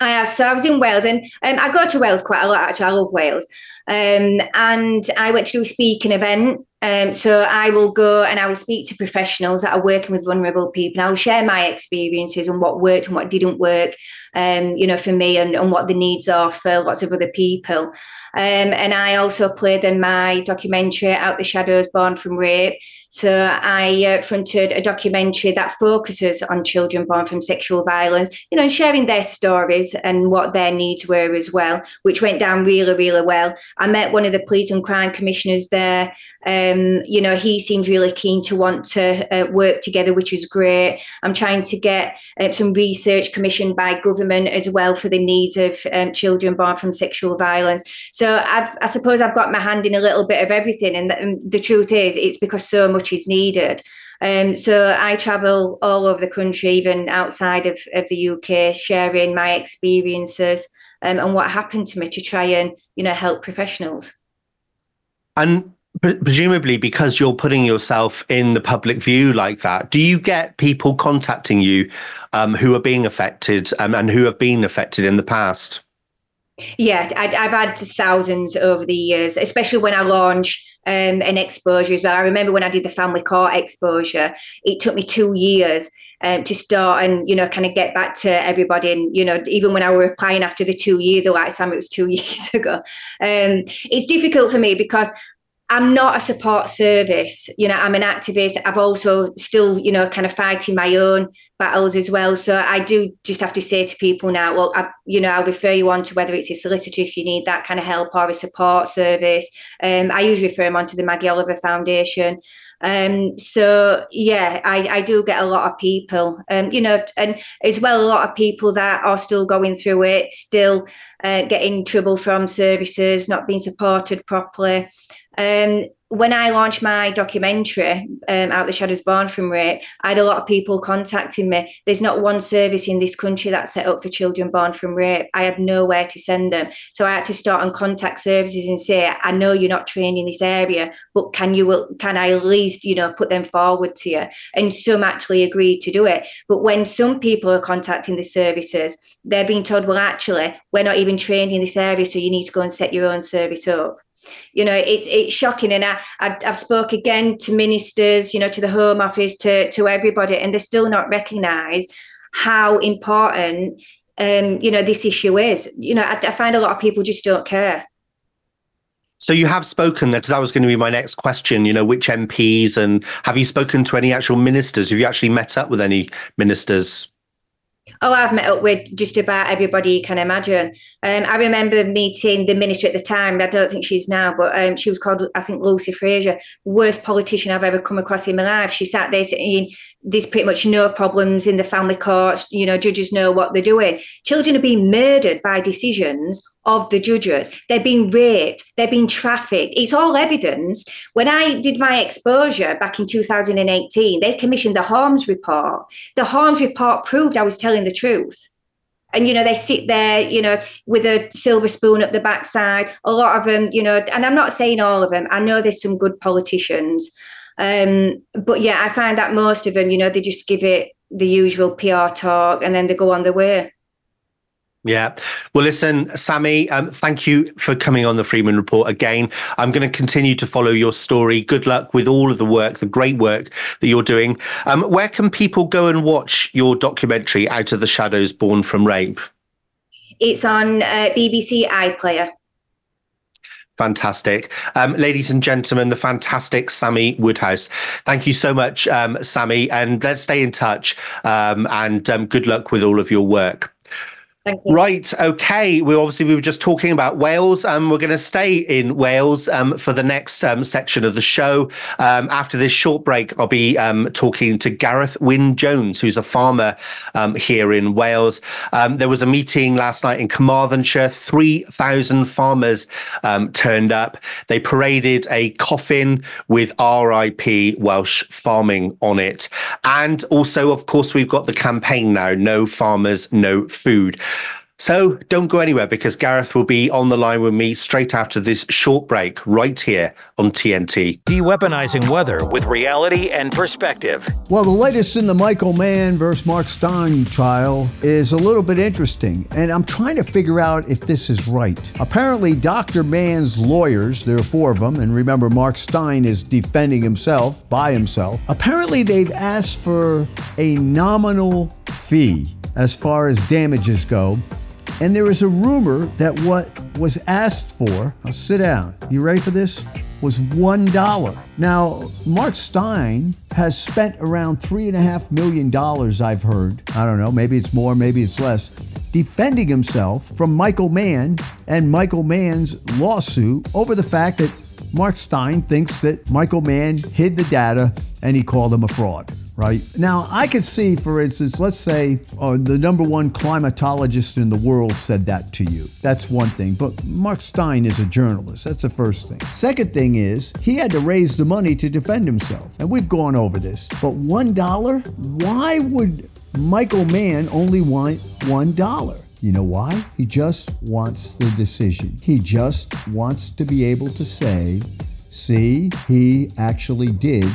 Speaker 9: I have. So I was in Wales, and um, I go to Wales quite a lot. Actually, I love Wales. Um, and I went to do a speaking event um, so I will go and I will speak to professionals that are working with vulnerable people. I'll share my experiences and what worked and what didn't work, um, you know, for me and, and what the needs are for lots of other people. Um, and I also played in my documentary Out the Shadows Born from Rape. So I uh, fronted a documentary that focuses on children born from sexual violence, you know, and sharing their stories and what their needs were as well, which went down really, really well. I met one of the police and crime commissioners there. Um, you know, he seemed really keen to want to uh, work together, which is great. I'm trying to get uh, some research commissioned by government as well for the needs of um, children born from sexual violence. So I've, I suppose I've got my hand in a little bit of everything. And the, and the truth is, it's because so much is needed. Um, so I travel all over the country, even outside of, of the UK, sharing my experiences um, and what happened to me to try and, you know, help professionals.
Speaker 2: And presumably because you're putting yourself in the public view like that do you get people contacting you um, who are being affected um, and who have been affected in the past?
Speaker 9: Yeah I, have had thousands over the years especially when i launch um, an exposure as well. I remember when i did the family court exposure it took me two years um, to start and you know kind of get back to everybody and you know even when I were applying after the two years the last time it was two years ago. Um, it's difficult for me because I'm not a support service. You know, I'm an activist. I've also still, you know, kind of fighting my own battles as well. So I do just have to say to people now, well, I've, you know, I'll refer you on to whether it's a solicitor if you need that kind of help or a support service. Um, I usually refer them on to the Maggie Oliver Foundation. Um, so yeah, I, I do get a lot of people, um, you know, and as well a lot of people that are still going through it, still uh, getting trouble from services, not being supported properly. Um, when I launched my documentary, um, Out the Shadows Born from Rape, I had a lot of people contacting me. There's not one service in this country that's set up for children born from rape. I had nowhere to send them. So I had to start on contact services and say, I know you're not trained in this area, but can you, can I at least, you know, put them forward to you? And some actually agreed to do it. But when some people are contacting the services, they're being told, well, actually, we're not even trained in this area, so you need to go and set your own service up you know it's it's shocking and I, I've, I've spoke again to ministers you know to the home office to to everybody and they're still not recognized how important um you know this issue is you know I, I find a lot of people just don't care
Speaker 2: so you have spoken because that was going to be my next question. You know, which MPs and have you spoken to any actual ministers? Have you actually met up with any ministers?
Speaker 9: Oh, I've met up with just about everybody you can imagine. Um, I remember meeting the minister at the time. I don't think she's now, but um, she was called, I think, Lucy Frazer. Worst politician I've ever come across in my life. She sat there saying, "There's pretty much no problems in the family courts. You know, judges know what they're doing. Children are being murdered by decisions of the judges. They're being raped, they're being trafficked. It's all evidence. When I did my exposure back in 2018, they commissioned the Harms report. The Harms report proved I was telling the truth. And, you know, they sit there, you know, with a silver spoon at the backside. A lot of them, you know, and I'm not saying all of them. I know there's some good politicians. Um, but yeah, I find that most of them, you know, they just give it the usual PR talk and then they go on their way.
Speaker 2: Yeah. Well, listen, Sammy, um, thank you for coming on the Freeman Report again. I'm going to continue to follow your story. Good luck with all of the work, the great work that you're doing. Um, where can people go and watch your documentary, Out of the Shadows Born from Rape?
Speaker 9: It's on uh, BBC iPlayer.
Speaker 2: Fantastic. Um, ladies and gentlemen, the fantastic Sammy Woodhouse. Thank you so much, um, Sammy, and let's stay in touch um, and um, good luck with all of your work. Right. Okay. We obviously we were just talking about Wales. Um, we're going to stay in Wales um, for the next um, section of the show. Um, after this short break, I'll be um, talking to Gareth Wyn Jones, who's a farmer um, here in Wales. There was a meeting last night in Carmarthenshire. Three thousand farmers turned up. They paraded a coffin with "R.I.P. Welsh Farming" on it, and also, of course, we've got the campaign now: "No farmers, no food." So don't go anywhere because Gareth will be on the line with me straight after this short break right here on TNT.
Speaker 1: De-weaponizing weather with reality and perspective.
Speaker 12: Well, the latest in the Michael Mann versus Mark Steyn trial is a little bit interesting, and I'm trying to figure out if this is right. Apparently, Dr. Mann's lawyers, there are four of them, and remember, Mark Steyn is defending himself by himself. Apparently, they've asked for a nominal fee as far as damages go and there is a rumor that what was asked for, now sit down, you ready for this? Was $1. Now, Mark Steyn has spent around $3.5 million, I've heard. I don't know, maybe it's more, maybe it's less, defending himself from Michael Mann and Michael Mann's lawsuit over the fact that Mark Steyn thinks that Michael Mann hid the data and he called him a fraud right? Now, I could see, for instance, let's say uh, the number one climatologist in the world said that to you. That's one thing. But Mark Steyn is a journalist. That's the first thing. Second thing is, he had to raise the money to defend himself. And we've gone over this. But $1? Why would Michael Mann only want $1? You know why? He just wants the decision. He just wants to be able to say, see, he actually did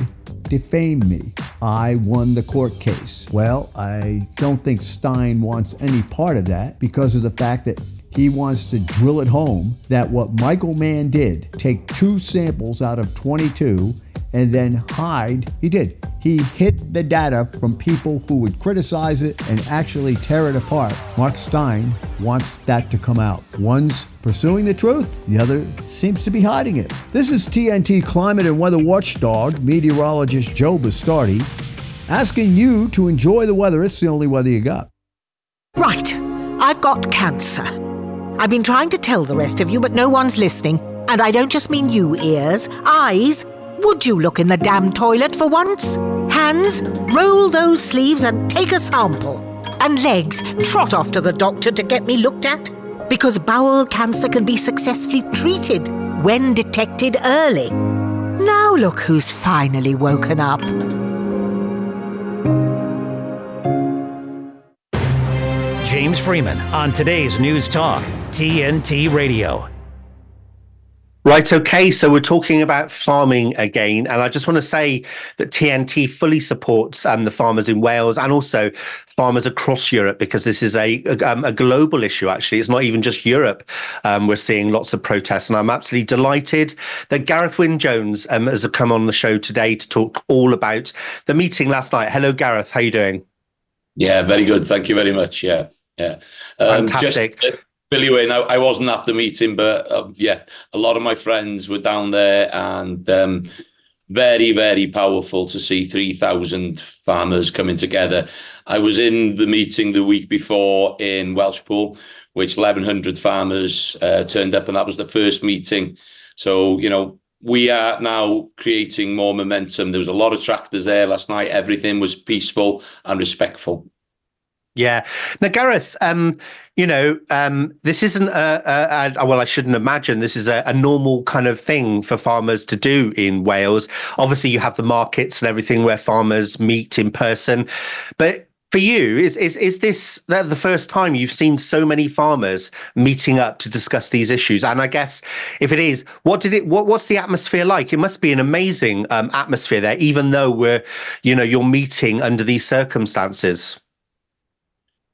Speaker 12: defame me. I won the court case. Well, I don't think Steyn wants any part of that because of the fact that he wants to drill it home that what Michael Mann did, take two samples out of 22 and then hide, he did. He hid the data from people who would criticize it and actually tear it apart. Mark Steyn wants that to come out. One's pursuing the truth, the other seems to be hiding it. This is TNT climate and weather watchdog, meteorologist Joe Bastardi, asking you to enjoy the weather. It's the only weather you got.
Speaker 13: Right. I've got cancer. I've been trying to tell the rest of you, but no one's listening. And I don't just mean you, ears, eyes. Would you look in the damn toilet for once? Hands, roll those sleeves and take a sample. And legs, trot off to the doctor to get me looked at. Because bowel cancer can be successfully treated when detected early. Now look who's finally woken up.
Speaker 1: James Freeman on today's News Talk, TNT Radio.
Speaker 2: Right. Okay. So we're talking about farming again. And I just want to say that TNT fully supports um, the farmers in Wales and also farmers across Europe because this is a, a, um, a global issue, actually. It's not even just Europe. Um, we're seeing lots of protests. And I'm absolutely delighted that Gareth Wyn Jones um, has come on the show today to talk all about the meeting last night. Hello, Gareth. How are you doing?
Speaker 14: Yeah, very good. Thank you very much. Yeah. Yeah.
Speaker 2: Um, Fantastic.
Speaker 14: Just, fill you in. I, I, wasn't at the meeting, but uh, yeah, a lot of my friends were down there, and um, very, very powerful to see 3,000 farmers coming together. I was in the meeting the week before in Welshpool, which 1,100 farmers uh, turned up, and that was the first meeting. So, you know, we are now creating more momentum. There was a lot of tractors there last night. Everything was peaceful and respectful.
Speaker 2: Yeah. Now, Gareth, um, you know, um, this isn't a, a, a, well, I shouldn't imagine this is a, a, normal kind of thing for farmers to do in Wales. Obviously, you have the markets and everything where farmers meet in person, but for you, is is is this the first time you've seen so many farmers meeting up to discuss these issues? And I guess if it is, what did it? What what's the atmosphere like? It must be an amazing um, atmosphere there, even though we're, you know, you're meeting under these circumstances.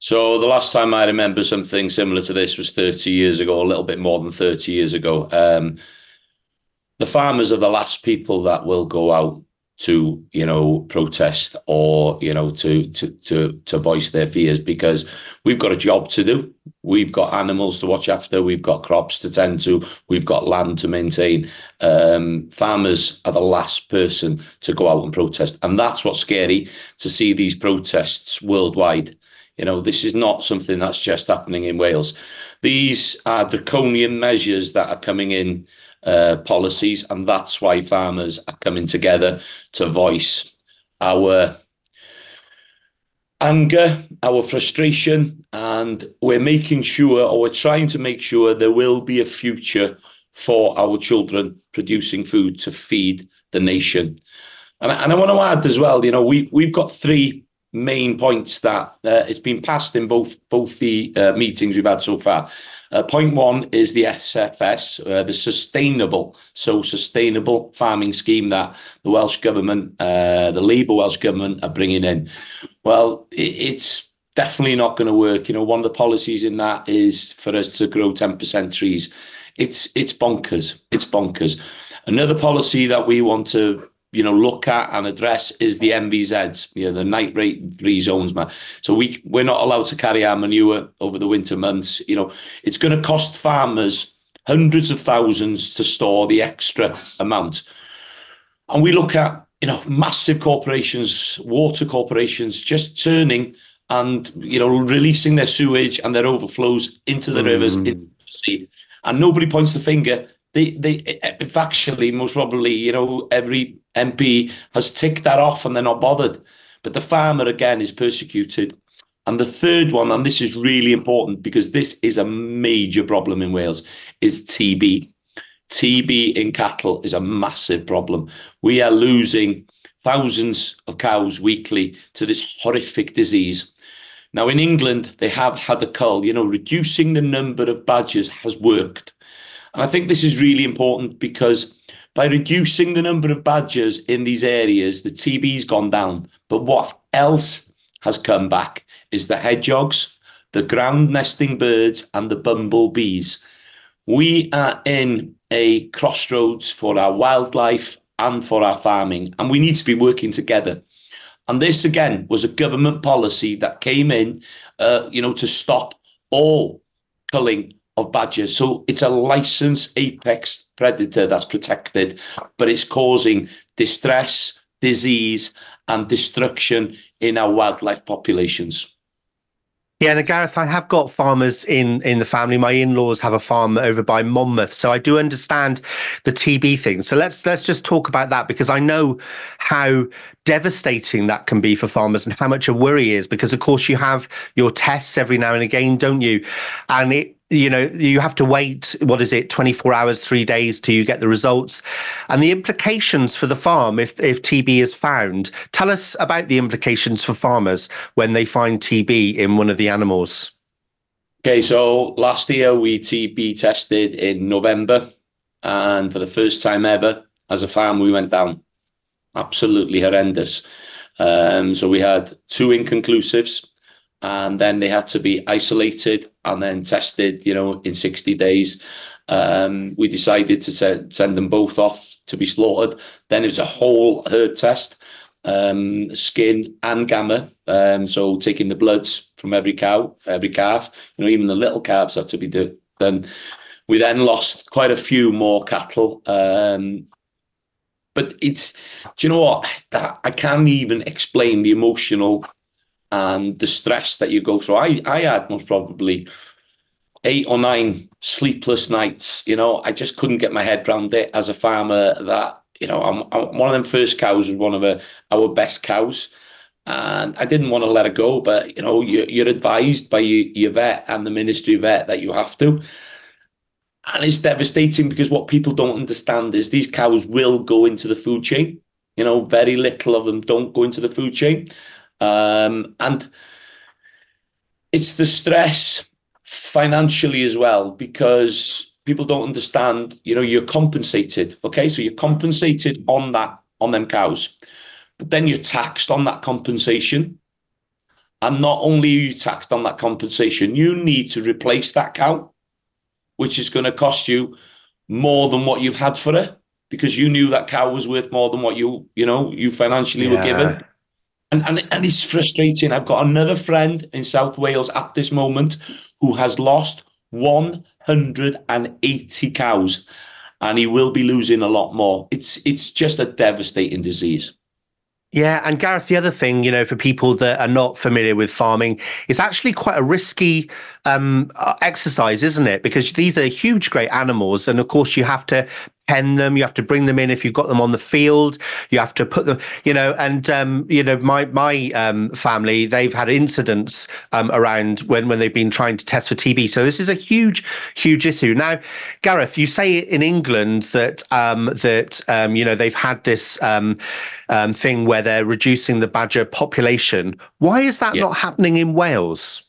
Speaker 14: So the last time I remember something similar to this was 30 years ago, a little bit more than 30 years ago. Um, the farmers are the last people that will go out to, you know, protest or, you know, to to to to voice their fears because we've got a job to do. We've got animals to watch after. We've got crops to tend to. We've got land to maintain. Um, farmers are the last person to go out and protest, and that's what's scary to see these protests worldwide you know, this is not something that's just happening in Wales. These are draconian measures that are coming in uh, policies, and that's why farmers are coming together to voice our anger, our frustration, and we're making sure, or we're trying to make sure, there will be a future for our children producing food to feed the nation. And, and I want to add as well, you know, we we've got three main points that uh, it's been passed in both both the uh, meetings we've had so far. Uh, point one is the SFS, uh, the sustainable, so sustainable farming scheme that the Welsh government, uh, the Labour Welsh government, are bringing in. Well, it, it's definitely not going to work. You know, one of the policies in that is for us to grow ten percent trees. It's it's bonkers. It's bonkers. Another policy that we want to you know, look at and address is the NVZs, you know, the nitrate free zones, man. So we we're not allowed to carry our manure over the winter months. You know, it's going to cost farmers hundreds of thousands to store the extra amount. And we look at, you know, massive corporations, water corporations just turning and, you know, releasing their sewage and their overflows into the mm. rivers, into the sea. And nobody points the finger. They, they, eh, eh, actually, most probably, you know, every MP has ticked that off and they're not bothered. But the farmer, again, is persecuted. And the third one, and this is really important because this is a major problem in Wales, is TB. TB in cattle is a massive problem. We are losing thousands of cows weekly to this horrific disease. Now, in England, they have had a cull. You know, reducing the number of badgers has worked. And I think this is really important because by reducing the number of badgers in these areas, the TB's gone down. But what else has come back is the hedgehogs, the ground nesting birds, and the bumblebees. We are in a crossroads for our wildlife and for our farming, and we need to be working together. And this again was a government policy that came in, uh, you know, to stop all culling of badgers. So it's a licensed apex predator that's protected, but it's causing distress, disease, and destruction in our wildlife populations.
Speaker 2: Yeah, and Gareth, I have got farmers in in the family. My in-laws have a farm over by Monmouth, so I do understand the TB thing. So let's let's just talk about that because I know how devastating that can be for farmers and how much a worry is. Because of course you have your tests every now and again, don't you? And it you know you have to wait what is it 24 hours 3 days till you get the results. And the implications for the farm if if TB is found. Tell us about the implications for farmers when they find TB in one of the animals.
Speaker 14: Okay so last year we TB tested in November and for the first time ever as a farm we went down. Absolutely horrendous. Um, so we had two inconclusives and then they had to be isolated and then tested, you know, in 60 days. Um, we decided to send them both off to be slaughtered. Then it was a whole herd test, um, skin and gamma. Um, so taking the bloods from every cow, every calf, you know, even the little calves had to be do- done. We then lost quite a few more cattle. Um, but it's do you know what I can't even explain the emotional and the stress that you go through. I I had most probably eight or nine sleepless nights. You know, I just couldn't get my head around it as a farmer. That you know, I'm, I'm one of them first cows was one of a, our best cows. And I didn't want to let it go, but you know, you're, you're advised by your vet and the ministry vet that you have to. And it's devastating because what people don't understand is these cows will go into the food chain. You know, very little of them don't go into the food chain. Um, and it's the stress financially as well, because people don't understand, you know, you're compensated. Okay. So you're compensated on that, on them cows, but then you're taxed on that compensation. And not only are you taxed on that compensation, you need to replace that cow which is going to cost you more than what you've had for it because you knew that cow was worth more than what you you know you financially yeah. were given. And, and and it's frustrating. I've got another friend in South Wales at this moment who has lost 180 cows and he will be losing a lot more. It's it's just a devastating disease.
Speaker 2: Yeah, and Gareth, the other thing, you know, for people that are not familiar with farming, it's actually quite a risky um, exercise, isn't it? Because these are huge, great animals, and of course, you have to pen them. You have to bring them in if you've got them on the field. You have to put them, you know, and um, you know, my my um, family they've had incidents um, around when when they've been trying to test for TB. So this is a huge, huge issue. Now, Gareth, you say in England that um, that um, you know they've had this um, thing where they're reducing the badger population. Why is that yeah. not happening in Wales?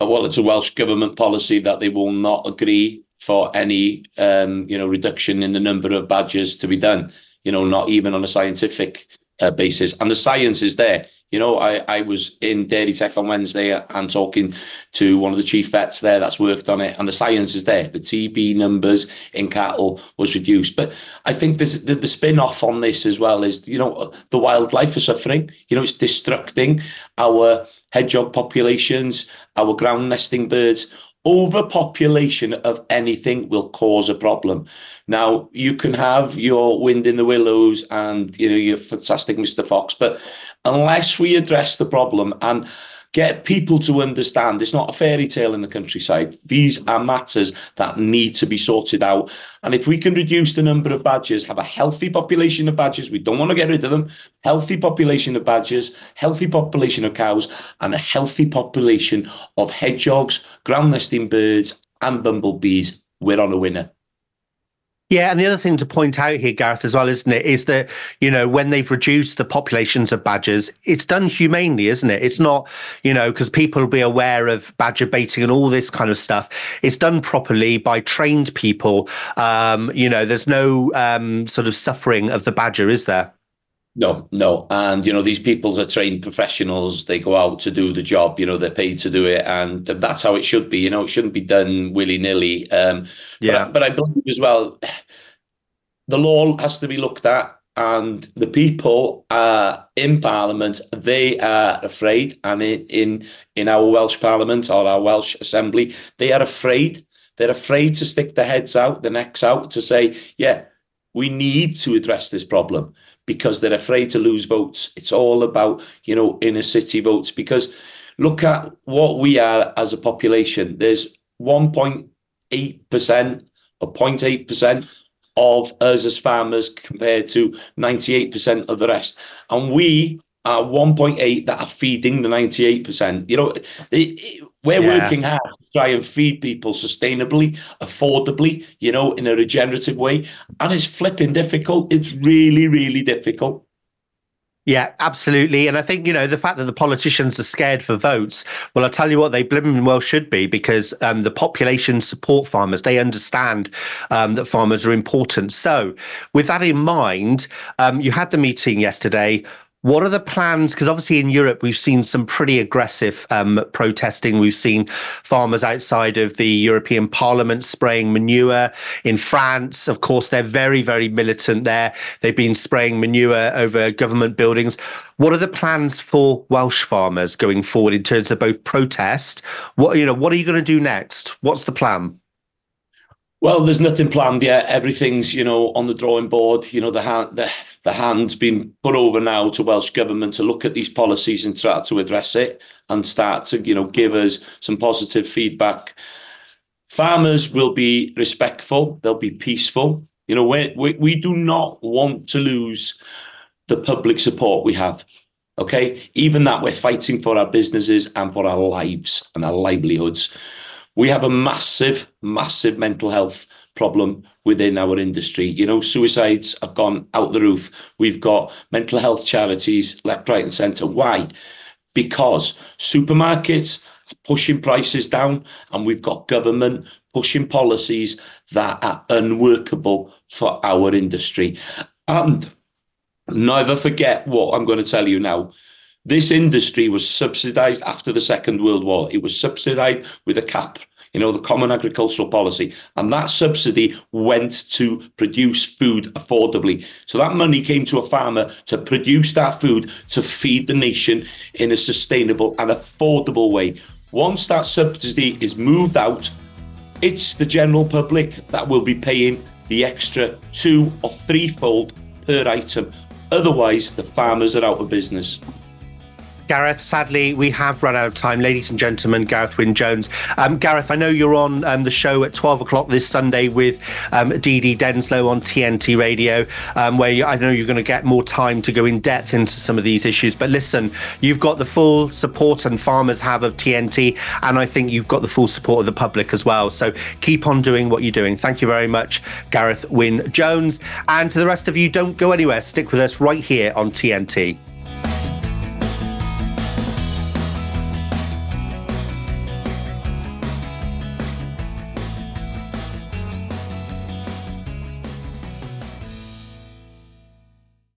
Speaker 14: Well, it's a Welsh government policy that they will not agree for any um, you know reduction in the number of badges to be done. You know, not even on a scientific uh, basis. And the science is there. You know, I, I was in Dairy Tech on Wednesday and talking to one of the chief vets there that's worked on it, and the science is there. The TB numbers in cattle was reduced. But I think this, the, the spin off on this as well is, you know, the wildlife is suffering. You know, it's destructing our hedgehog populations, our ground nesting birds overpopulation of anything will cause a problem. Now you can have your wind in the willows and you know your fantastic Mr. Fox, but unless we address the problem and get people to understand it's not a fairy tale in the countryside. These are matters that need to be sorted out. And if we can reduce the number of badgers, have a healthy population of badgers, we don't want to get rid of them, healthy population of badgers, healthy population of cows, and a healthy population of hedgehogs, ground nesting birds, and bumblebees, we're on a winner.
Speaker 2: Yeah, and the other thing to point out here, Gareth, as well, isn't it, is that you know when they've reduced the populations of badgers, it's done humanely, isn't it? It's not, you know, because people will be aware of badger baiting and all this kind of stuff. It's done properly by trained people. Um, you know, there's no um, sort of suffering of the badger, is there?
Speaker 14: No, no. And, you know, these people are trained professionals. They go out to do the job, you know, they're paid to do it. And that's how it should be. You know, it shouldn't be done willy nilly. Um, yeah. But, but I believe as well, the law has to be looked at. And the people uh, in Parliament, they are afraid. And in, in, in our Welsh Parliament or our Welsh Assembly, they are afraid. They're afraid to stick their heads out, their necks out to say, yeah, we need to address this problem because they're afraid to lose votes. It's all about, you know, inner city votes because look at what we are as a population. There's 1.8% or 0.8% of us as farmers compared to 98% of the rest. And we are 1.8 that are feeding the 98%. You know, it, it, we're yeah. working hard try and feed people sustainably, affordably, you know, in a regenerative way. And it's flipping difficult. It's really, really difficult.
Speaker 2: Yeah, absolutely. And I think, you know, the fact that the politicians are scared for votes, well, I'll tell you what, they blooming well should be because um, the population support farmers. They understand um, that farmers are important. So, with that in mind, um, you had the meeting yesterday. What are the plans? Because obviously in Europe, we've seen some pretty aggressive um, protesting. We've seen farmers outside of the European Parliament spraying manure. In France, of course, they're very, very militant there. They've been spraying manure over government buildings. What are the plans for Welsh farmers going forward in terms of both protest? What you know, what are you going to do next? What's the plan?
Speaker 14: Well, there's nothing planned yet. Everything's, you know, on the drawing board. You know, the hand, the, the hand's been put over now to Welsh government to look at these policies and try to address it and start to, you know, give us some positive feedback. Farmers will be respectful. They'll be peaceful. You know, we, we, we do not want to lose the public support we have. Okay, even that we're fighting for our businesses and for our lives and our livelihoods. We have a massive, massive mental health problem within our industry. You know, suicides have gone out the roof. We've got mental health charities left, right, and centre. Why? Because supermarkets are pushing prices down, and we've got government pushing policies that are unworkable for our industry. And never forget what I'm going to tell you now. This industry was subsidized after the Second World War. It was subsidized with a cap, you know, the Common Agricultural Policy. And that subsidy went to produce food affordably. So that money came to a farmer to produce that food to feed the nation in a sustainable and affordable way. Once that subsidy is moved out, it's the general public that will be paying the extra two or threefold per item. Otherwise, the farmers are out of business.
Speaker 2: Gareth, sadly, we have run out of time. Ladies and gentlemen, Gareth Wyn Jones. Um, Gareth, I know you're on um, the show at 12 o'clock this Sunday with um, Dee Dee Denslow on TNT Radio, um, where you, I know you're going to get more time to go in depth into some of these issues. But listen, you've got the full support and farmers have of TNT, and I think you've got the full support of the public as well. So keep on doing what you're doing. Thank you very much, Gareth Wyn Jones. And to the rest of you, don't go anywhere. Stick with us right here on TNT.